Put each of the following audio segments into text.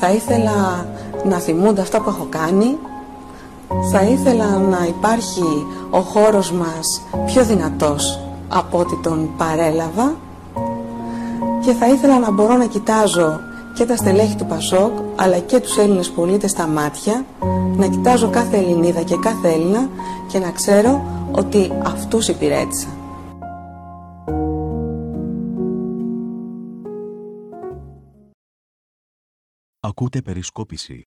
Θα ήθελα να θυμούνται αυτά που έχω κάνει. Θα ήθελα να υπάρχει ο χώρος μας πιο δυνατός από ό,τι τον παρέλαβα και θα ήθελα να μπορώ να κοιτάζω και τα στελέχη του Πασόκ αλλά και τους Έλληνες πολίτες στα μάτια να κοιτάζω κάθε Ελληνίδα και κάθε Έλληνα και να ξέρω ότι αυτούς υπηρέτησα. Ακούτε περισκόπηση.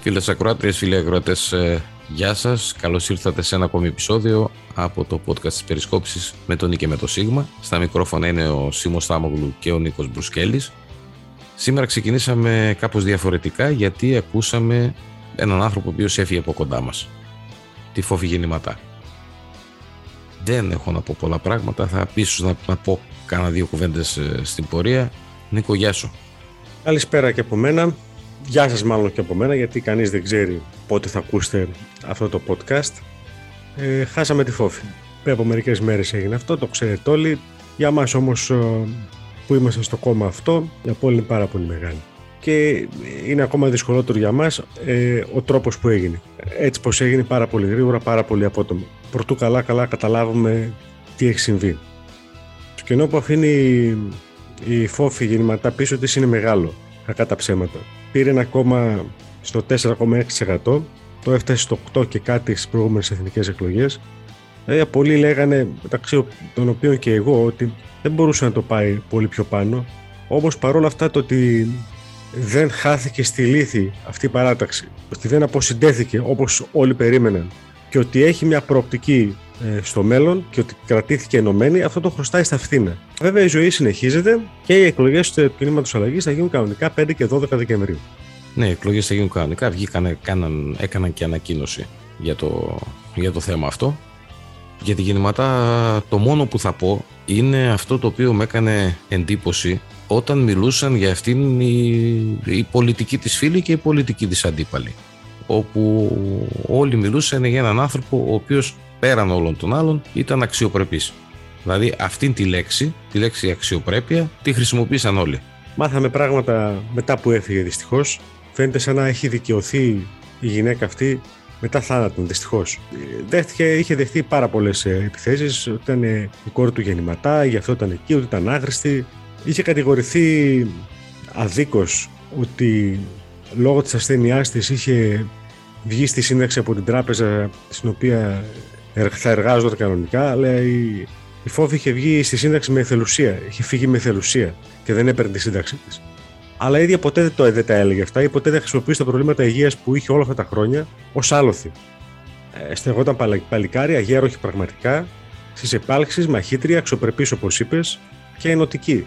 Φίλες ακροάτριες, φίλοι ακροατές, ε, γεια σας. Καλώς ήρθατε σε ένα ακόμη επεισόδιο από το podcast της Περισκόψη με τον Νίκη και με το Σίγμα. Στα μικρόφωνα είναι ο Σίμως Θάμογλου και ο Νίκος Μπρουσκέλης. Σήμερα ξεκινήσαμε κάπως διαφορετικά γιατί ακούσαμε έναν άνθρωπο ο οποίος έφυγε από κοντά μας. Τη φόβη γεννηματά. Δεν έχω να πω πολλά πράγματα, θα πίσω να, να πω κάνα δύο κουβέντες ε, στην πορεία. Νίκο, γεια σου. Καλησπέρα και από μένα. Γεια σας μάλλον και από μένα γιατί κανείς δεν ξέρει πότε θα ακούσετε αυτό το podcast. Ε, χάσαμε τη φόφη. Πριν από μερικές μέρες έγινε αυτό, το ξέρετε όλοι. Για μας όμως ε, που είμαστε στο κόμμα αυτό, η απώλεια είναι πάρα πολύ μεγάλη. Και είναι ακόμα δυσκολότερο για μας ε, ο τρόπος που έγινε. Έτσι πως έγινε πάρα πολύ γρήγορα, πάρα πολύ απότομο. Προτού καλά καλά καταλάβουμε τι έχει συμβεί. Το κενό που αφήνει η φόφη γεννηματά πίσω της είναι μεγάλο, κακά τα ψέματα πήρε ένα ακόμα στο 4,6%. Το έφτασε στο 8 και κάτι στις προηγούμενες εθνικές εκλογές. Δηλαδή, πολλοί λέγανε, μεταξύ των οποίων και εγώ, ότι δεν μπορούσε να το πάει πολύ πιο πάνω. Όμως παρόλα αυτά το ότι δεν χάθηκε στη λύθη αυτή η παράταξη, ότι δεν αποσυντέθηκε όπως όλοι περίμεναν και ότι έχει μια προοπτική ε, στο μέλλον και ότι κρατήθηκε ενωμένη, αυτό το χρωστάει στα φθήνα. Βέβαια, η ζωή συνεχίζεται και οι εκλογές του κινήματο αλλαγής θα γίνουν κανονικά 5 και 12 Δεκεμβρίου. Ναι, οι εκλογές θα γίνουν κανονικά. Βγήκαν, έκαναν, έκαναν και ανακοίνωση για το, για το θέμα αυτό. Για τη γεννηματά, το μόνο που θα πω είναι αυτό το οποίο με έκανε εντύπωση όταν μιλούσαν για αυτήν η, η πολιτική της φίλη και η πολιτική της αντίπαλη όπου όλοι μιλούσαν για έναν άνθρωπο ο οποίος πέραν όλων των άλλων ήταν αξιοπρεπής. Δηλαδή αυτήν τη λέξη, τη λέξη αξιοπρέπεια, τη χρησιμοποίησαν όλοι. Μάθαμε πράγματα μετά που έφυγε δυστυχώς. Φαίνεται σαν να έχει δικαιωθεί η γυναίκα αυτή μετά θάνατο, δυστυχώς. Δέχτηκε, είχε δεχτεί πάρα πολλές επιθέσεις. Ήταν η κόρη του γεννηματά, γι' αυτό ήταν εκεί, ότι ήταν άγριστη. Είχε κατηγορηθεί αδίκως ότι λόγω της ασθένειάς της είχε βγει στη σύνταξη από την τράπεζα στην οποία θα εργάζονταν κανονικά, αλλά η, η Φόβη είχε βγει στη σύνταξη με εθελουσία. Είχε φύγει με εθελουσία και δεν έπαιρνε τη σύνταξή της. Αλλά η ίδια ποτέ δεν, το, δεν τα έλεγε αυτά ή ποτέ δεν χρησιμοποιούσε τα προβλήματα υγείας που είχε όλα αυτά τα χρόνια ως άλοθη. Ε, στεγόταν παλικάρι, αγέροχη πραγματικά, στις επάλξεις, μαχήτρια, αξιοπρεπής όπως είπες και ενωτική.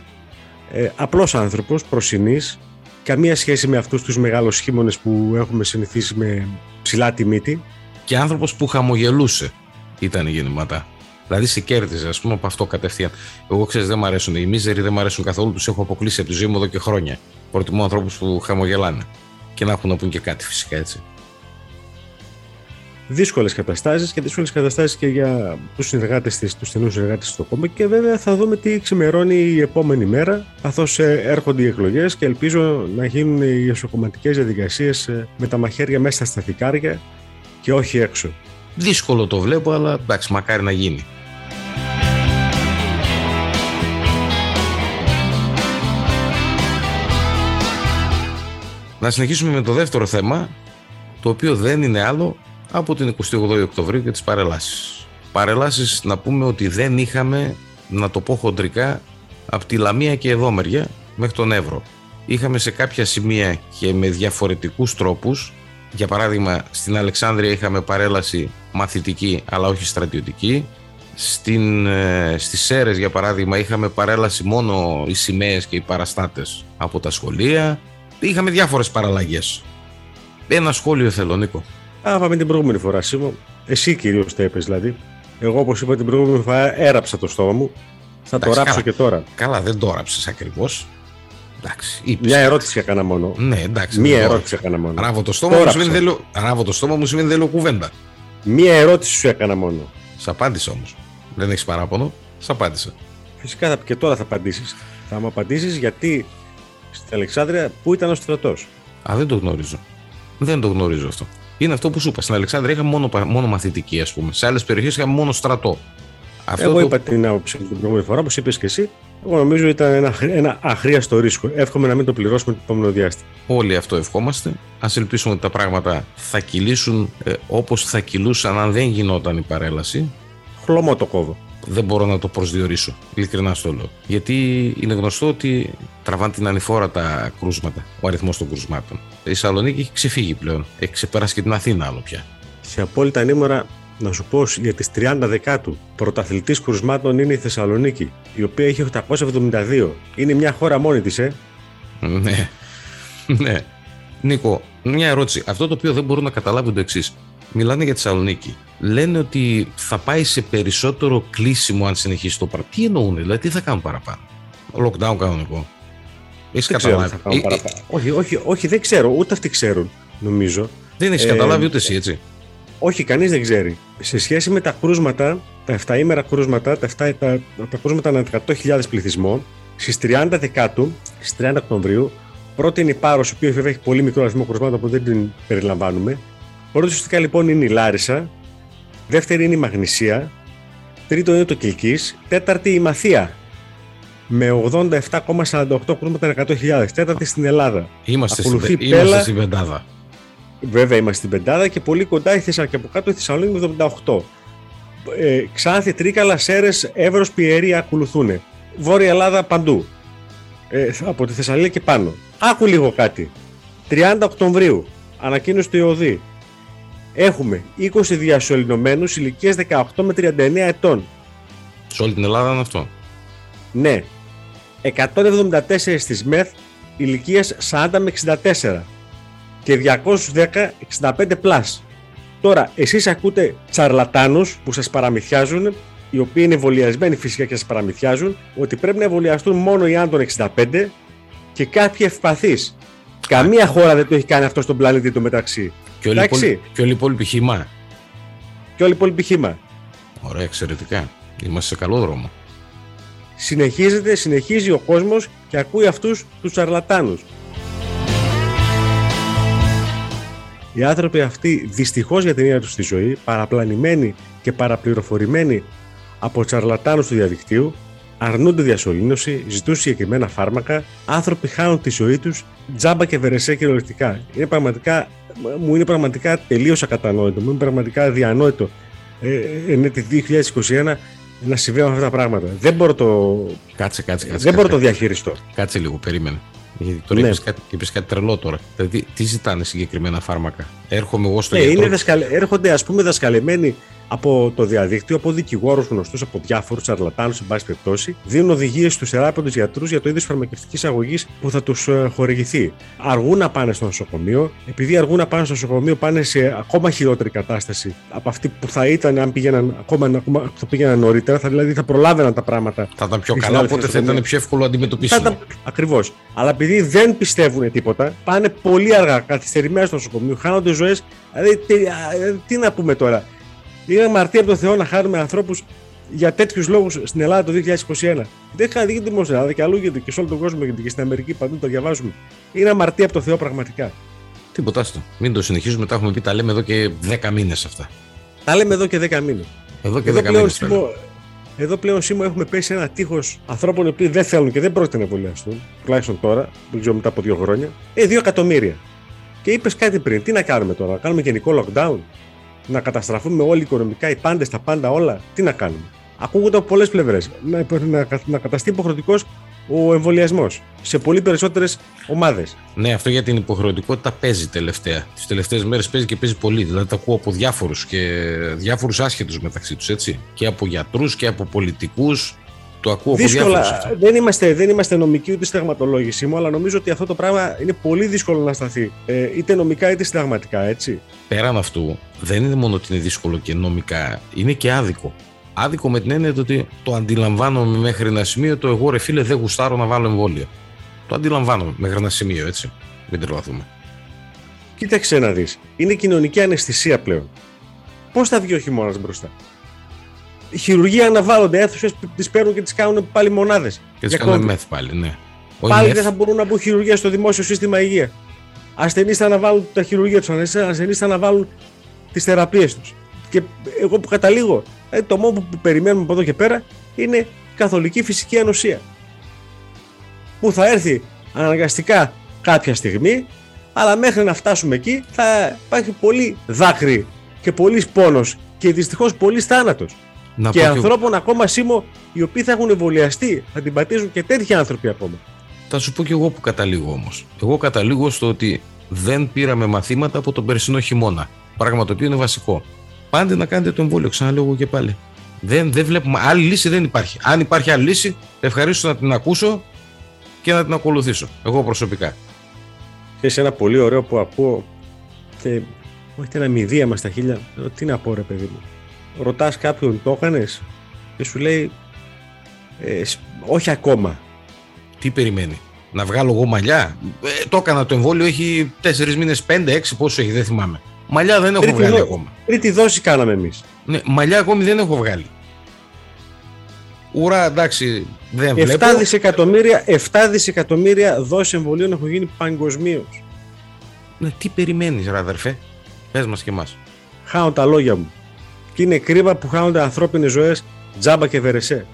Ε, Απλός άνθρωπος, προσινής, καμία σχέση με αυτούς τους μεγάλου χείμωνε που έχουμε συνηθίσει με ψηλά τη μύτη. Και άνθρωπος που χαμογελούσε ήταν η γεννηματά. Δηλαδή σε κέρδιζε, ας πούμε, από αυτό κατευθείαν. Εγώ ξέρεις, δεν μου αρέσουν. Οι μίζεροι δεν μου αρέσουν καθόλου. Τους έχω αποκλείσει από τη ζωή μου εδώ και χρόνια. Προτιμώ ανθρώπους που χαμογελάνε. Και να έχουν να πούν και κάτι φυσικά έτσι. Δύσκολες καταστάσεις και δύσκολες καταστάσεις και για τους συνεργάτες της, τους στενούς συνεργάτες στο κόμμα. Και βέβαια θα δούμε τι ξημερώνει η επόμενη μέρα, καθώς ε, έρχονται οι εκλογές και ελπίζω να γίνουν οι εσωκομματικές διαδικασίες ε, με τα μαχαίρια μέσα στα θηκάρια και όχι έξω. Δύσκολο το βλέπω, αλλά εντάξει, μακάρι να γίνει. Να συνεχίσουμε με το δεύτερο θέμα, το οποίο δεν είναι άλλο από την 28 Οκτωβρίου και τις παρελάσεις. Παρελάσεις να πούμε ότι δεν είχαμε, να το πω χοντρικά, από τη Λαμία και εδώ μεριά μέχρι τον Εύρο. Είχαμε σε κάποια σημεία και με διαφορετικούς τρόπους για παράδειγμα, στην Αλεξάνδρεια είχαμε παρέλαση μαθητική αλλά όχι στρατιωτική. Στην, ε, στις Σέρες, για παράδειγμα, είχαμε παρέλαση μόνο οι σημαίες και οι παραστάτες από τα σχολεία. Είχαμε διάφορες παραλλαγές. Ένα σχόλιο θέλω, Νίκο. Α, πάμε την προηγούμενη φορά, Σίμω. Εσύ κυρίως το έπες, δηλαδή. Εγώ, όπως είπα την προηγούμενη φορά, έραψα το στόμα μου. Θα το ράψω και τώρα. Καλά, δεν το ράψες ακριβώς. Εντάξει, Μια ερώτηση έκανα μόνο. Ναι, εντάξει. Μία ερώτηση έκανα μόνο. Ράβω το στόμα, μου σημαίνει, δεν λέω, το στόμα μου σημαίνει δεν λέω κουβέντα. Μία ερώτηση σου έκανα μόνο. Σ' απάντησα όμως. Δεν έχεις παράπονο. Σ' απάντησα. Φυσικά θα, και τώρα θα απαντήσεις. Θα μου απαντήσεις γιατί στην Αλεξάνδρεια πού ήταν ο στρατός; Α, δεν το γνωρίζω. Δεν το γνωρίζω αυτό. Είναι αυτό που σου είπα. Στην Αλεξάνδρεια είχαμε μόνο, πα- μόνο μαθητική, ας πούμε. Σε άλλες περιοχές είχαμε μόνο στρατό. Αυτό Εγώ το- είπα την άποψη μου την προηγούμενη φορά, όπως είπες και εσύ. Εγώ νομίζω ήταν ένα, χρ- ένα αχρίαστο ρίσκο. Εύχομαι να μην το πληρώσουμε το επόμενο διάστημα. Όλοι αυτό ευχόμαστε. Α ελπίσουμε ότι τα πράγματα θα κυλήσουν ε, όπως θα κυλούσαν αν δεν γινόταν η παρέλαση. Χλωμό το κόβω. Δεν μπορώ να το προσδιορίσω. Ειλικρινά στο λέω. Γιατί είναι γνωστό ότι τραβάνε την ανηφόρα τα κρούσματα, ο αριθμός των κρούσματων. Η Σαλονίκη έχει ξεφύγει πλέον. Έχει ξεπεράσει και την Αθήνα άλλο πια. Σε απόλυτα νήμερα να σου πω για τις 30 Δεκάτου. Πρωταθλητής κρουσμάτων είναι η Θεσσαλονίκη, η οποία έχει 872. Είναι μια χώρα μόνη της, ε. Ναι. ναι. Νίκο, μια ερώτηση. Αυτό το οποίο δεν μπορώ να καταλάβω είναι το εξής. Μιλάνε για τη Θεσσαλονίκη. Λένε ότι θα πάει σε περισσότερο κλείσιμο αν συνεχίσει το πράγμα. Τι εννοούν, δηλαδή, τι θα κάνουν παραπάνω; Lockdown κανονικό. Έχεις Δεν ξέρω καταλάβει. τι θα κάνουν Ε, ε, παραπάνω. Όχι, όχι, όχι, δεν ξέρω. Ούτε αυτοί ξέρουν, νομίζω. δεν έχεις Ε, καταλάβει ούτε εσύ, έτσι. Όχι, κανείς δεν ξέρει. Σε σχέση με τα κρούσματα, τα 7 ημέρα κρούσματα, τα, 7, τα, τα κρούσματα ανά 100.000 πληθυσμό, στις 30 Δεκάτου, στις 30 Οκτωβρίου, πρώτη είναι η Πάρος, η οποία βέβαια έχει πολύ μικρό αριθμό κρούσματων που δεν την περιλαμβάνουμε. Πρώτη ουσιαστικά λοιπόν είναι η Λάρισα, δεύτερη είναι η Μαγνησία, τρίτο είναι το Κιλκή, τέταρτη η Μαθία με 87,48 κρούσματα ανά 100.000. Τέταρτη στην Ελλάδα. Είμαστε, στην, ακολουθεί είμαστε Πέλα. στην πεντάδα. Βέβαια είμαστε στην πεντάδα και πολύ κοντά η Θεσσαλονίκη και από κάτω η Θεσσαλονίκη με 78. Ε, Ξάνθη, Τρίκαλα, Σέρες, Εύρος, Πιερία ακολουθούν. Βόρεια Ελλάδα παντού. Ε, από τη Θεσσαλία και πάνω. Άκου λίγο κάτι. 30 Οκτωβρίου, ανακοίνωση του ΕΟΔΗ. Έχουμε 20 διασωληνωμένους ηλικίας 18 με 39 ετών. Σε όλη την Ελλάδα είναι αυτό. Ναι. 174 στις ΜΕΘ ηλικίας 40 με 64 και 210 65 plus. Τώρα, εσείς ακούτε τσαρλατάνους που σας παραμυθιάζουν, οι οποίοι είναι εμβολιασμένοι φυσικά και σας παραμυθιάζουν, ότι πρέπει να εμβολιαστούν μόνο οι άνω των 65 και κάποιοι ευπαθείς. Καμία χώρα δεν το έχει κάνει αυτό στον πλανήτη του μεταξύ. Και όλοι, οι Εντάξει. υπόλοιποι- και όλοι οι υπόλοιποι χυμά. Και όλοι οι υπόλοιποι χήμα. Ωραία, εξαιρετικά. Είμαστε σε καλό δρόμο. Συνεχίζεται, συνεχίζει ο κόσμος και ακούει αυτούς τους τσαρλατάνους. Οι άνθρωποι αυτοί δυστυχώς για την ίδια τους στη ζωή, παραπλανημένοι και παραπληροφορημένοι από τσαρλατάνους του διαδικτύου, αρνούνται διασωλήνωση, ζητούν συγκεκριμένα φάρμακα, άνθρωποι χάνουν τη ζωή τους τζάμπα και βερεσέ κυριολεκτικά. Είναι πραγματικά, μου είναι πραγματικά τελείως ακατανόητο, μου είναι πραγματικά διανόητο ε, εν έτη 2021 να συμβαίνουν αυτά τα πράγματα. Δεν μπορώ το, Κάτσε, κάτσε, κάτσε. δεν μπορώ κάτσε, το διαχειριστώ. Κάτσε λίγο, περίμενε. Γιατί τώρα Ναι. είπες, κάτι, είπες κάτι τρελό τώρα. Δηλαδή, τι ζητάνε συγκεκριμένα φάρμακα; Έρχομαι εγώ στο Ναι, γιατρό. είναι δασκαλε... έρχονται ας πούμε δασκαλεμένοι από το διαδίκτυο, από δικηγόρους γνωστούς, από διάφορους τσαρλατάνου, εν πάση περιπτώσει, δίνουν οδηγίες στους θεράποντες γιατρούς για το είδος φαρμακευτικής αγωγής που θα τους χορηγηθεί. Αργούν να πάνε στο νοσοκομείο, επειδή αργούν να πάνε στο νοσοκομείο, πάνε σε ακόμα χειρότερη κατάσταση από αυτή που θα ήταν αν πήγαιναν ακόμα, ακόμα θα πήγαιναν νωρίτερα, θα, δηλαδή θα προλάβαιναν τα πράγματα. Θα ήταν πιο οι καλά, συνάδελφοι οπότε στο θα ήταν νοσοκομείο. πιο εύκολο Θα αντιμετωπίσιμο. ήταν ακριβώς. Αλλά επειδή δεν πιστεύουν τίποτα, πάνε πολύ αργά, καθυστερημένα στο νοσοκομείο, χάνονται ζωές. Δηλαδή, τι, α, ε, τι να πούμε τώρα; Είναι αμαρτία από τον Θεό να χάνουμε ανθρώπους για τέτοιους λόγους στην Ελλάδα το 2021. Δεν είχα δει και μόνο στην Ελλάδα και αλλού γιατί και σε όλο τον κόσμο γιατί και στην Αμερική παντού το διαβάζουμε. Είναι αμαρτία από τον Θεό πραγματικά. Τίποτα στο. Μην το συνεχίζουμε, τα έχουμε πει, τα λέμε εδώ και 10 μήνες αυτά. Τα λέμε εδώ και 10 μήνες. Εδώ και Εδώ 10 πλέον, μήνες. Σίμω, εδώ πλέον Σίμω έχουμε πέσει ένα τείχος ανθρώπων οι οποίοι δεν θέλουν και δεν πρόκειται να εμβολιαστούν, τουλάχιστον τώρα, δεν ξέρω μετά από δύο χρόνια. Ε, δύο εκατομμύρια. Και είπες κάτι πριν, τι να κάνουμε τώρα, να κάνουμε γενικό lockdown, να καταστραφούμε όλοι οικονομικά, οι πάντες, τα πάντα όλα, τι να κάνουμε. Ακούγονται από πολλές πλευρές. Να, να, να καταστεί υποχρεωτικός ο εμβολιασμός σε πολύ περισσότερες ομάδες. Ναι, αυτό για την υποχρεωτικότητα παίζει τελευταία. Τις τελευταίες μέρες παίζει και παίζει πολύ. Δηλαδή, τα ακούω από διάφορους και διάφορους άσχετους μεταξύ τους, έτσι. Και από γιατρούς και από πολιτικούς. Το ακούω από διάφορους. Δύσκολα. Δεν είμαστε, δεν είμαστε νομικοί ούτε συνταγματολόγηση μου, αλλά νομίζω ότι αυτό το πράγμα είναι πολύ δύσκολο να σταθεί. Ε, είτε νομικά είτε συνταγματικά, έτσι. Πέραν αυτού, δεν είναι μόνο ότι είναι δύσκολο και νομικά, είναι και άδικο. Άδικο με την έννοια ότι το αντιλαμβάνομαι μέχρι ένα σημείο το εγώ ρε φίλε δεν γουστάρω να βάλω εμβόλιο. Το αντιλαμβάνομαι μέχρι ένα σημείο, έτσι. Μην τρελαθούμε. Κοίταξε να δεις. Είναι κοινωνική αναισθησία πλέον. Πώς θα βγει ο χειμώνας μπροστά; Οι χειρουργοί αναβάλλονται, αίθουσες τις παίρνουν και τις κάνουν πάλι μονάδες. Και τις κάνουν μεθ πάλι, ναι. Πάλι δεν θα μπορούν να μπουν χειρουργία στο δημόσιο σύστημα υγεία. Ασθενείς θα αναβάλουν τα χειρουργία τους, ασθενεί θα αναβάλουν τις θεραπείες τους. Και εγώ που καταλήγω, ε, το μόνο που περιμένουμε από εδώ και πέρα είναι καθολική φυσική ανοσία. Που θα έρθει αναγκαστικά κάποια στιγμή, αλλά μέχρι να φτάσουμε εκεί θα υπάρχει πολύ δάκρυ και πολύς πόνος και δυστυχώς πολύς θάνατο. Και ανθρώπων ακόμα σήμω οι οποίοι θα έχουν εμβολιαστεί, θα την πατήσουν και τέτοιοι άνθρωποι ακόμα. Θα σου πω και εγώ που καταλήγω όμως. Εγώ καταλήγω στο ότι δεν πήραμε μαθήματα από τον περσινό χειμώνα. Πράγμα το οποίο είναι βασικό. Πάντε να κάνετε το εμβόλιο, ξαναλέω εγώ και πάλι. Δεν, δεν βλέπουμε. Άλλη λύση δεν υπάρχει. Αν υπάρχει άλλη λύση, ευχαρίστω να την ακούσω και να την ακολουθήσω. Εγώ προσωπικά. Έχει ένα πολύ ωραίο που ακούω και όχι ένα μηδίαμα στα χίλια. Τι να πω, ρε παιδί μου. Ρωτάς κάποιον, το έκανε και σου λέει, ε, όχι ακόμα. Τι περιμένει, να βγάλω εγώ μαλλιά; Ε, το έκανα το εμβόλιο, έχει 4 μήνες, 5-6, πόσο έχει, δεν θυμάμαι. Μαλλιά δεν έχω τρίτη βγάλει δό... ακόμα. Τρίτη δόση κάναμε εμείς. Ναι, μαλλιά ακόμη δεν έχω βγάλει. Ουρά, εντάξει, δεν 7 βλέπω. Δισεκατομμύρια, 7 δισεκατομμύρια δόσεις εμβολίων έχουν γίνει παγκοσμίως. Ναι, τι περιμένεις, ρε αδερφέ; Πες μας και εμάς. Χάω τα λόγια μου. Και είναι κρίμα που χάνονται ανθρώπινες ζωές τζάμπα και βερεσέ.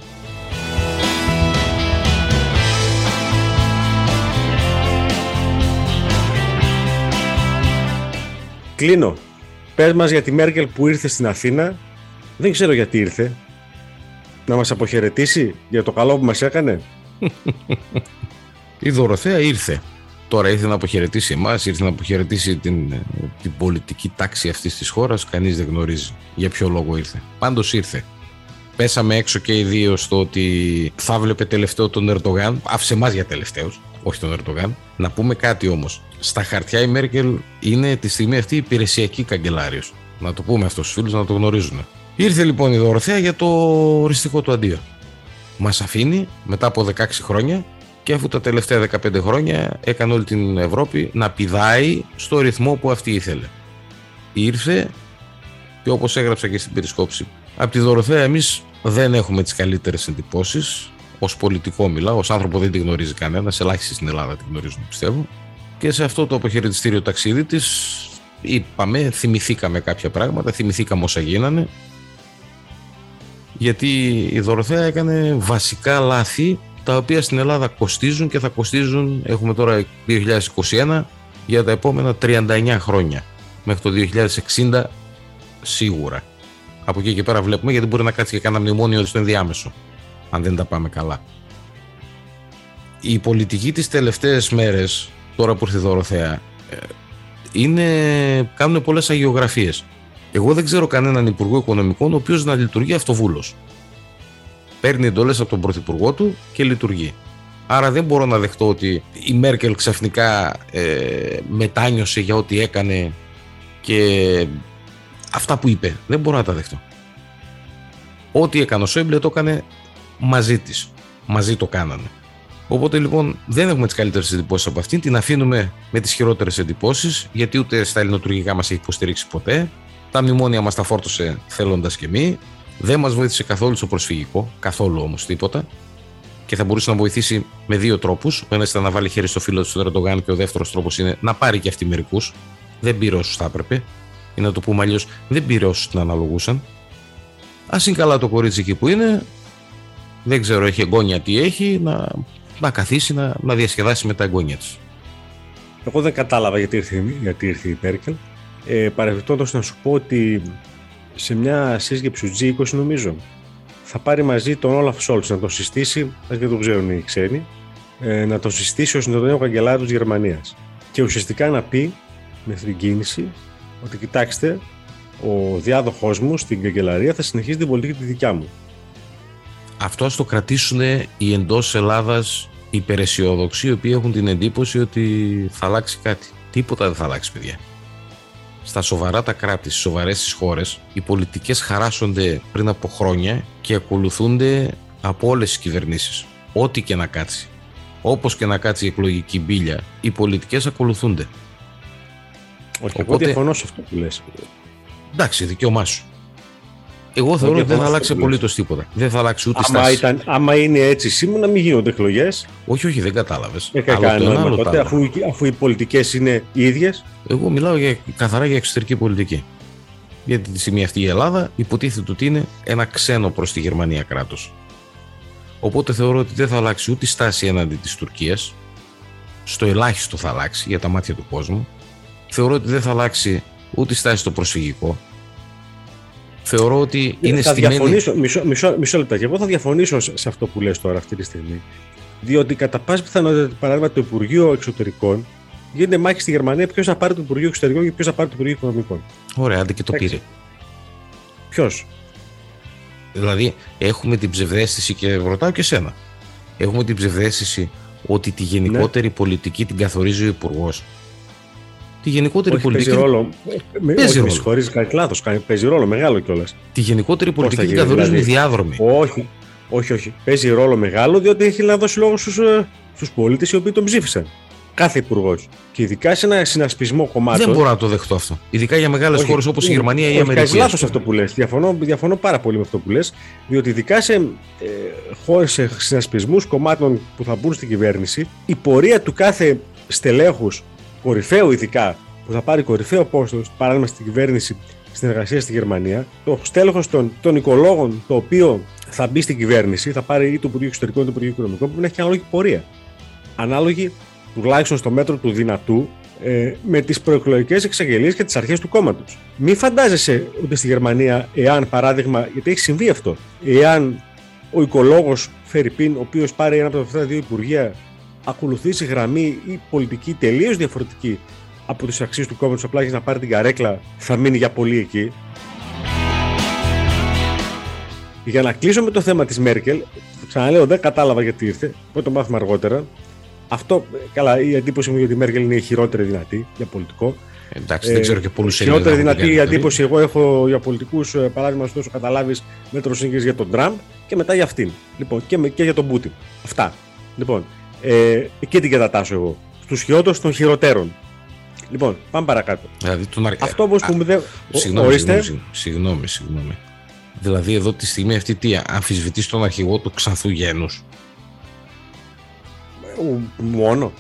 Κλείνω. Πες μας για τη Μέρκελ που ήρθε στην Αθήνα. Δεν ξέρω γιατί ήρθε. Να μας αποχαιρετήσει για το καλό που μας έκανε. Η Δωροθέα ήρθε. Τώρα ήρθε να αποχαιρετήσει εμάς, ήρθε να αποχαιρετήσει την, την πολιτική τάξη αυτής της χώρας. Κανείς δεν γνωρίζει για ποιο λόγο ήρθε. Πάντως ήρθε. Πέσαμε έξω και οι δύο στο ότι θα βλέπε τελευταίο τον Ερντογάν. Άφησε εμάς για τελευταίο, όχι τον Ερντογάν. Να πούμε κάτι όμως. Στα χαρτιά η Μέρκελ είναι τη στιγμή αυτή υπηρεσιακή καγκελάριος. Να το πούμε αυτό στους φίλους να το γνωρίζουν. Ήρθε λοιπόν η Δωροθέα για το οριστικό του αντίο. Μας αφήνει μετά από 16 χρόνια και αφού τα τελευταία 15 χρόνια έκανε όλη την Ευρώπη να πηδάει στο ρυθμό που αυτή ήθελε. Ήρθε και όπως έγραψα και στην περισκόψη από τη Δωροθέα εμείς δεν έχουμε τις καλύτερες εντυπώσεις. Ως πολιτικό μιλάω, ως άνθρωπο δεν τη γνωρίζει κανένας, ελάχιστοι στην Ελλάδα την γνωρίζουν πιστεύω. Και σε αυτό το αποχαιρετιστήριο ταξίδι της είπαμε, θυμηθήκαμε κάποια πράγματα, θυμηθήκαμε όσα γίνανε. Γιατί η Δωροθέα έκανε βασικά λάθη τα οποία στην Ελλάδα κοστίζουν και θα κοστίζουν, έχουμε τώρα 2021, για τα επόμενα 39 χρόνια. Μέχρι το 2060 σίγουρα. Από εκεί και πέρα βλέπουμε γιατί μπορεί να κάτσει και κάνα μνημόνιο στο ενδιάμεσο, αν δεν τα πάμε καλά. Η πολιτική τις τελευταίες μέρες, τώρα που ήρθε η Δωροθέα, ε, είναι, κάνουν πολλές αγιογραφίες. Εγώ δεν ξέρω κανέναν Υπουργό Οικονομικών ο οποίος να λειτουργεί αυτοβούλος παίρνει εντολές από τον πρωθυπουργό του και λειτουργεί. Άρα δεν μπορώ να δεχτώ ότι η Μέρκελ ξαφνικά ε, μετάνιωσε για ό,τι έκανε και αυτά που είπε. Δεν μπορώ να τα δεχτώ. Ό,τι έκανε ο Σόιμπλε το έκανε μαζί της. Μαζί το κάνανε. Οπότε λοιπόν δεν έχουμε τις καλύτερες εντυπώσεις από αυτήν. Την αφήνουμε με τις χειρότερες εντυπώσεις, γιατί ούτε στα ελληνοτουργικά μας έχει υποστηρίξει ποτέ. Τα μνημόνια μας τα φόρτωσε θέλοντας και μη. Δεν μας βοήθησε καθόλου στο προσφυγικό, καθόλου όμως τίποτα. Και θα μπορούσε να βοηθήσει με δύο τρόπους. Ο ένας ήταν να βάλει χέρι στο φίλο του Ερντογάν και ο δεύτερος τρόπος είναι να πάρει και αυτή μερικούς. Δεν πήρε όσους θα έπρεπε. Ή να το πούμε αλλιώς, δεν πήρε όσους την αναλογούσαν. Α είναι καλά το κορίτσι εκεί που είναι. Δεν ξέρω, έχει εγγόνια τι έχει. Να, να καθίσει να, να διασκεδάσει με τα εγγόνια της. Εγώ δεν κατάλαβα γιατί ήρθε, γιατί ήρθε η Μέρκελ. Ε, να σου πω ότι σε μια σύσκεψη του G20 νομίζω θα πάρει μαζί τον Όλαφ Σόλτς να το συστήσει, δεν το ξέρουν οι ξένοι, ε, να το συστήσει ως τον νέο καγκελάριος της Γερμανίας. Και ουσιαστικά να πει με αυτή την κίνηση ότι κοιτάξτε, ο διάδοχός μου στην καγκελαρία θα συνεχίσει την πολιτική τη δικιά μου. Αυτό ας το κρατήσουν οι εντός Ελλάδας υπεραισιόδοξοι, οι οποίοι έχουν την εντύπωση ότι θα αλλάξει κάτι. Τίποτα δεν θα αλλάξει, παιδιά στα σοβαρά τα κράτη, στις σοβαρές τις χώρες, οι πολιτικές χαράσσονται πριν από χρόνια και ακολουθούνται από όλες τις κυβερνήσεις. Ό,τι και να κάτσει. Όπως και να κάτσει η εκλογική μπίλια, οι πολιτικές ακολουθούνται. Όχι, Οπότε, εγώ διαφωνώ σε αυτό που λες. Εντάξει, δικαίωμά σου. Εγώ θεωρώ ότι δεν θα αλλάξει απολύτως τίποτα. Δεν θα αλλάξει ούτε άμα, στάση. ήταν, άμα είναι έτσι σήμερα, να μην γίνονται εκλογές. Όχι, όχι, δεν κατάλαβες. Δεν κάνει νόημα τότε, αφού, αφού οι πολιτικές είναι ίδιες. Εγώ μιλάω για, καθαρά για εξωτερική πολιτική. Γιατί τη στιγμή αυτή η Ελλάδα υποτίθεται ότι είναι ένα ξένο προς τη Γερμανία κράτος. Οπότε θεωρώ ότι δεν θα αλλάξει ούτε η στάση έναντι της Τουρκίας. Στο ελάχιστο θα αλλάξει για τα μάτια του κόσμου. Θεωρώ ότι δεν θα αλλάξει ούτε η στάση στο προσφυγικό. Θεωρώ ότι είναι θα στημένη... διαφωνήσω, μισό, μισό, μισό λεπτό. Και εγώ θα διαφωνήσω σε αυτό που λες τώρα αυτή τη στιγμή. Διότι κατά πάση πιθανότητα, παράδειγμα, το Υπουργείο Εξωτερικών γίνεται μάχη στη Γερμανία ποιος θα πάρει το Υπουργείο Εξωτερικών και ποιος θα πάρει το Υπουργείο Οικονομικών. Ωραία, άντε και το πήρε. Ποιος; Δηλαδή, έχουμε την ψευδέστηση και ρωτάω και σένα. Έχουμε την ψευδέστηση ότι τη γενικότερη ναι. πολιτική την καθορίζει ο Υπουργός. Τη γενικότερη όχι, πολιτική. Παίζει ρόλο. Παίζει όχι, ρόλο. κάνει λάθος. Παίζει ρόλο μεγάλο κιόλας. Τη γενικότερη πολιτική την καθορίζουν δηλαδή; οι διάδρομοι. Όχι, όχι, όχι. Παίζει ρόλο μεγάλο διότι έχει να δώσει λόγο στους στους πολίτες οι οποίοι τον ψήφισαν. Κάθε υπουργός. Και ειδικά σε ένα συνασπισμό κομμάτων. Δεν μπορώ να το δεχτώ αυτό. Ειδικά για μεγάλες χώρες όπως η Γερμανία ή η Αμερική. Έχει λάθο αυτό που λες. Διαφωνώ, διαφωνώ πάρα πολύ με αυτό που λες. Διότι ειδικά σε ε, χώρες, σε συνασπισμούς κομμάτων που θα μπουν στην κυβέρνηση, η πορεία του κάθε στελέχους, κορυφαίου ειδικά, που θα πάρει κορυφαίο πόστος, παράδειγμα στην κυβέρνηση, στην εργασία στη Γερμανία, το στέλεχος των, των οικολόγων, το οποίο θα μπει στην κυβέρνηση, θα πάρει ή το Υπουργείο Εξωτερικών ή το Υπουργείο Οικονομικών, πρέπει να έχει ανάλογη πορεία. Ανάλογη τουλάχιστον στο μέτρο του δυνατού, ε, με τις προεκλογικές εξαγγελίες και τις αρχές του κόμματος. Μην φαντάζεσαι ότι στη Γερμανία, εάν παράδειγμα, γιατί έχει συμβεί αυτό, εάν ο οικολόγος Φερρυπίν, ο οποίος πάρει ένα από αυτά τα δύο υπουργεία, ακολουθήσει γραμμή ή πολιτική τελείως διαφορετική από τις αξίες του κόμματος, απλά έχεις να πάρει την καρέκλα, θα μείνει για πολύ εκεί. Για να κλείσω με το θέμα της Μέρκελ, ξαναλέω δεν κατάλαβα γιατί ήρθε, θα το μάθουμε αργότερα. Αυτό, καλά, η εντύπωση μου για τη Μέρκελ είναι η χειρότερη δυνατή για πολιτικό. Εντάξει, δεν ξέρω και πολλούς Έλληνες. Η χειρότερη δυνατή η εντύπωση εγώ έχω για πολιτικούς, παράδειγμα, όσο καταλάβεις μέτρο σύγκριση για τον Τραμπ και μετά για αυτήν. Λοιπόν, και, και για τον Πούτιν. Αυτά. Λοιπόν, ε, εκεί την κατατάσσω εγώ. Στους χειρότερους των χειροτέρων. Λοιπόν, πάμε παρακάτω. Δηλαδή, τον... Αυτό όμως που μου δεν. Συγγνώμη, συγγνώμη, συγγνώμη, συγγνώμη. Δηλαδή, εδώ τη στιγμή αυτή τι αμφισβητείς τον αρχηγό του ξανθού γένου. Μόνο.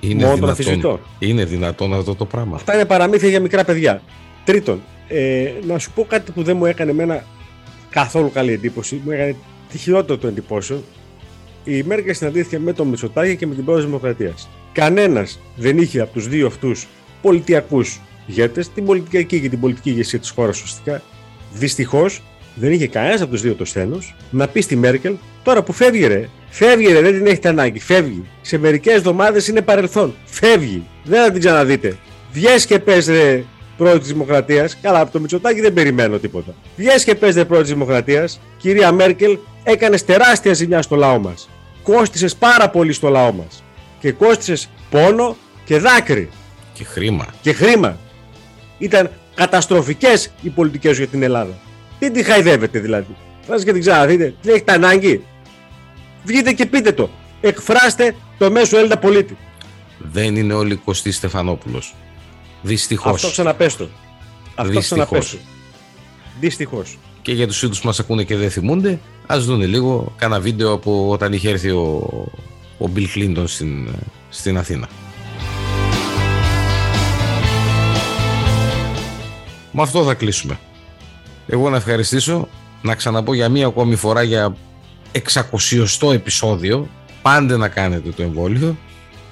Είναι Μόνο δυνατόν, είναι δυνατόν αυτό το πράγμα; Αυτά είναι παραμύθια για μικρά παιδιά. Τρίτον, ε, να σου πω κάτι που δεν μου έκανε εμένα καθόλου καλή εντύπωση. Μου έκανε τη χειρότερη των εντυπώσεων. Η Μέρκελ συναντήθηκε με τον Μητσοτάκη και με την πρόεδρο Δημοκρατίας. Κανένας δεν είχε από τους δύο αυτούς πολιτιακούς ηγέτες την πολιτική και την πολιτική ηγεσία της χώρας ουσιαστικά. Δυστυχώς δεν είχε κανένας από τους δύο το σθένος να πεις στη Μέρκελ τώρα που φεύγει ρε, Φεύγει, ρε, δεν την έχετε ανάγκη. Φεύγει. Σε μερικές εβδομάδες είναι παρελθόν. Φεύγει. Δεν θα την ξαναδείτε. Βγες και πες, ρε, πρόεδρο της Δημοκρατίας. Καλά, από το Μητσοτάκι δεν περιμένω τίποτα. Βγες και πες, ρε, πρόεδρο της Δημοκρατίας. Κυρία Μέρκελ, έκανες τεράστια ζημιά στο λαό μας. Κόστησε πάρα πολύ στο λαό μας. Και κόστησε πόνο και δάκρυ. Και χρήμα. Και χρήμα. Ήταν καταστροφικές οι πολιτικές για την Ελλάδα. Τι τη χαϊδεύετε δηλαδή. Θα και την ξαναδείτε. Δεν έχετε ανάγκη. Βγείτε και πείτε το. Εκφράστε το μέσο Έλληνα πολίτη. Δεν είναι όλοι Κωστή Στεφανόπουλος. Δυστυχώς. Αυτό ξαναπέστο. Αυτό ξαναπέστο. Δυστυχώς. Και για τους φίλους που μας ακούνε και δεν θυμούνται, ας δουν λίγο κάνα βίντεο από όταν είχε έρθει ο, ο Μπιλ Κλίντον στην, στην Αθήνα. Με αυτό θα κλείσουμε. Εγώ να ευχαριστήσω, να ξαναπώ για μία ακόμη φορά για 600 επεισόδιο πάντε να κάνετε το εμβόλιο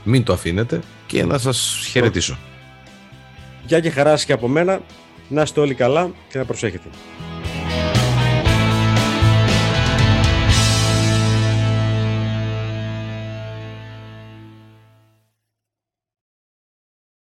μην το αφήνετε και να σας χαιρετήσω Γεια και χαρά και από μένα. Να είστε όλοι καλά και να προσέχετε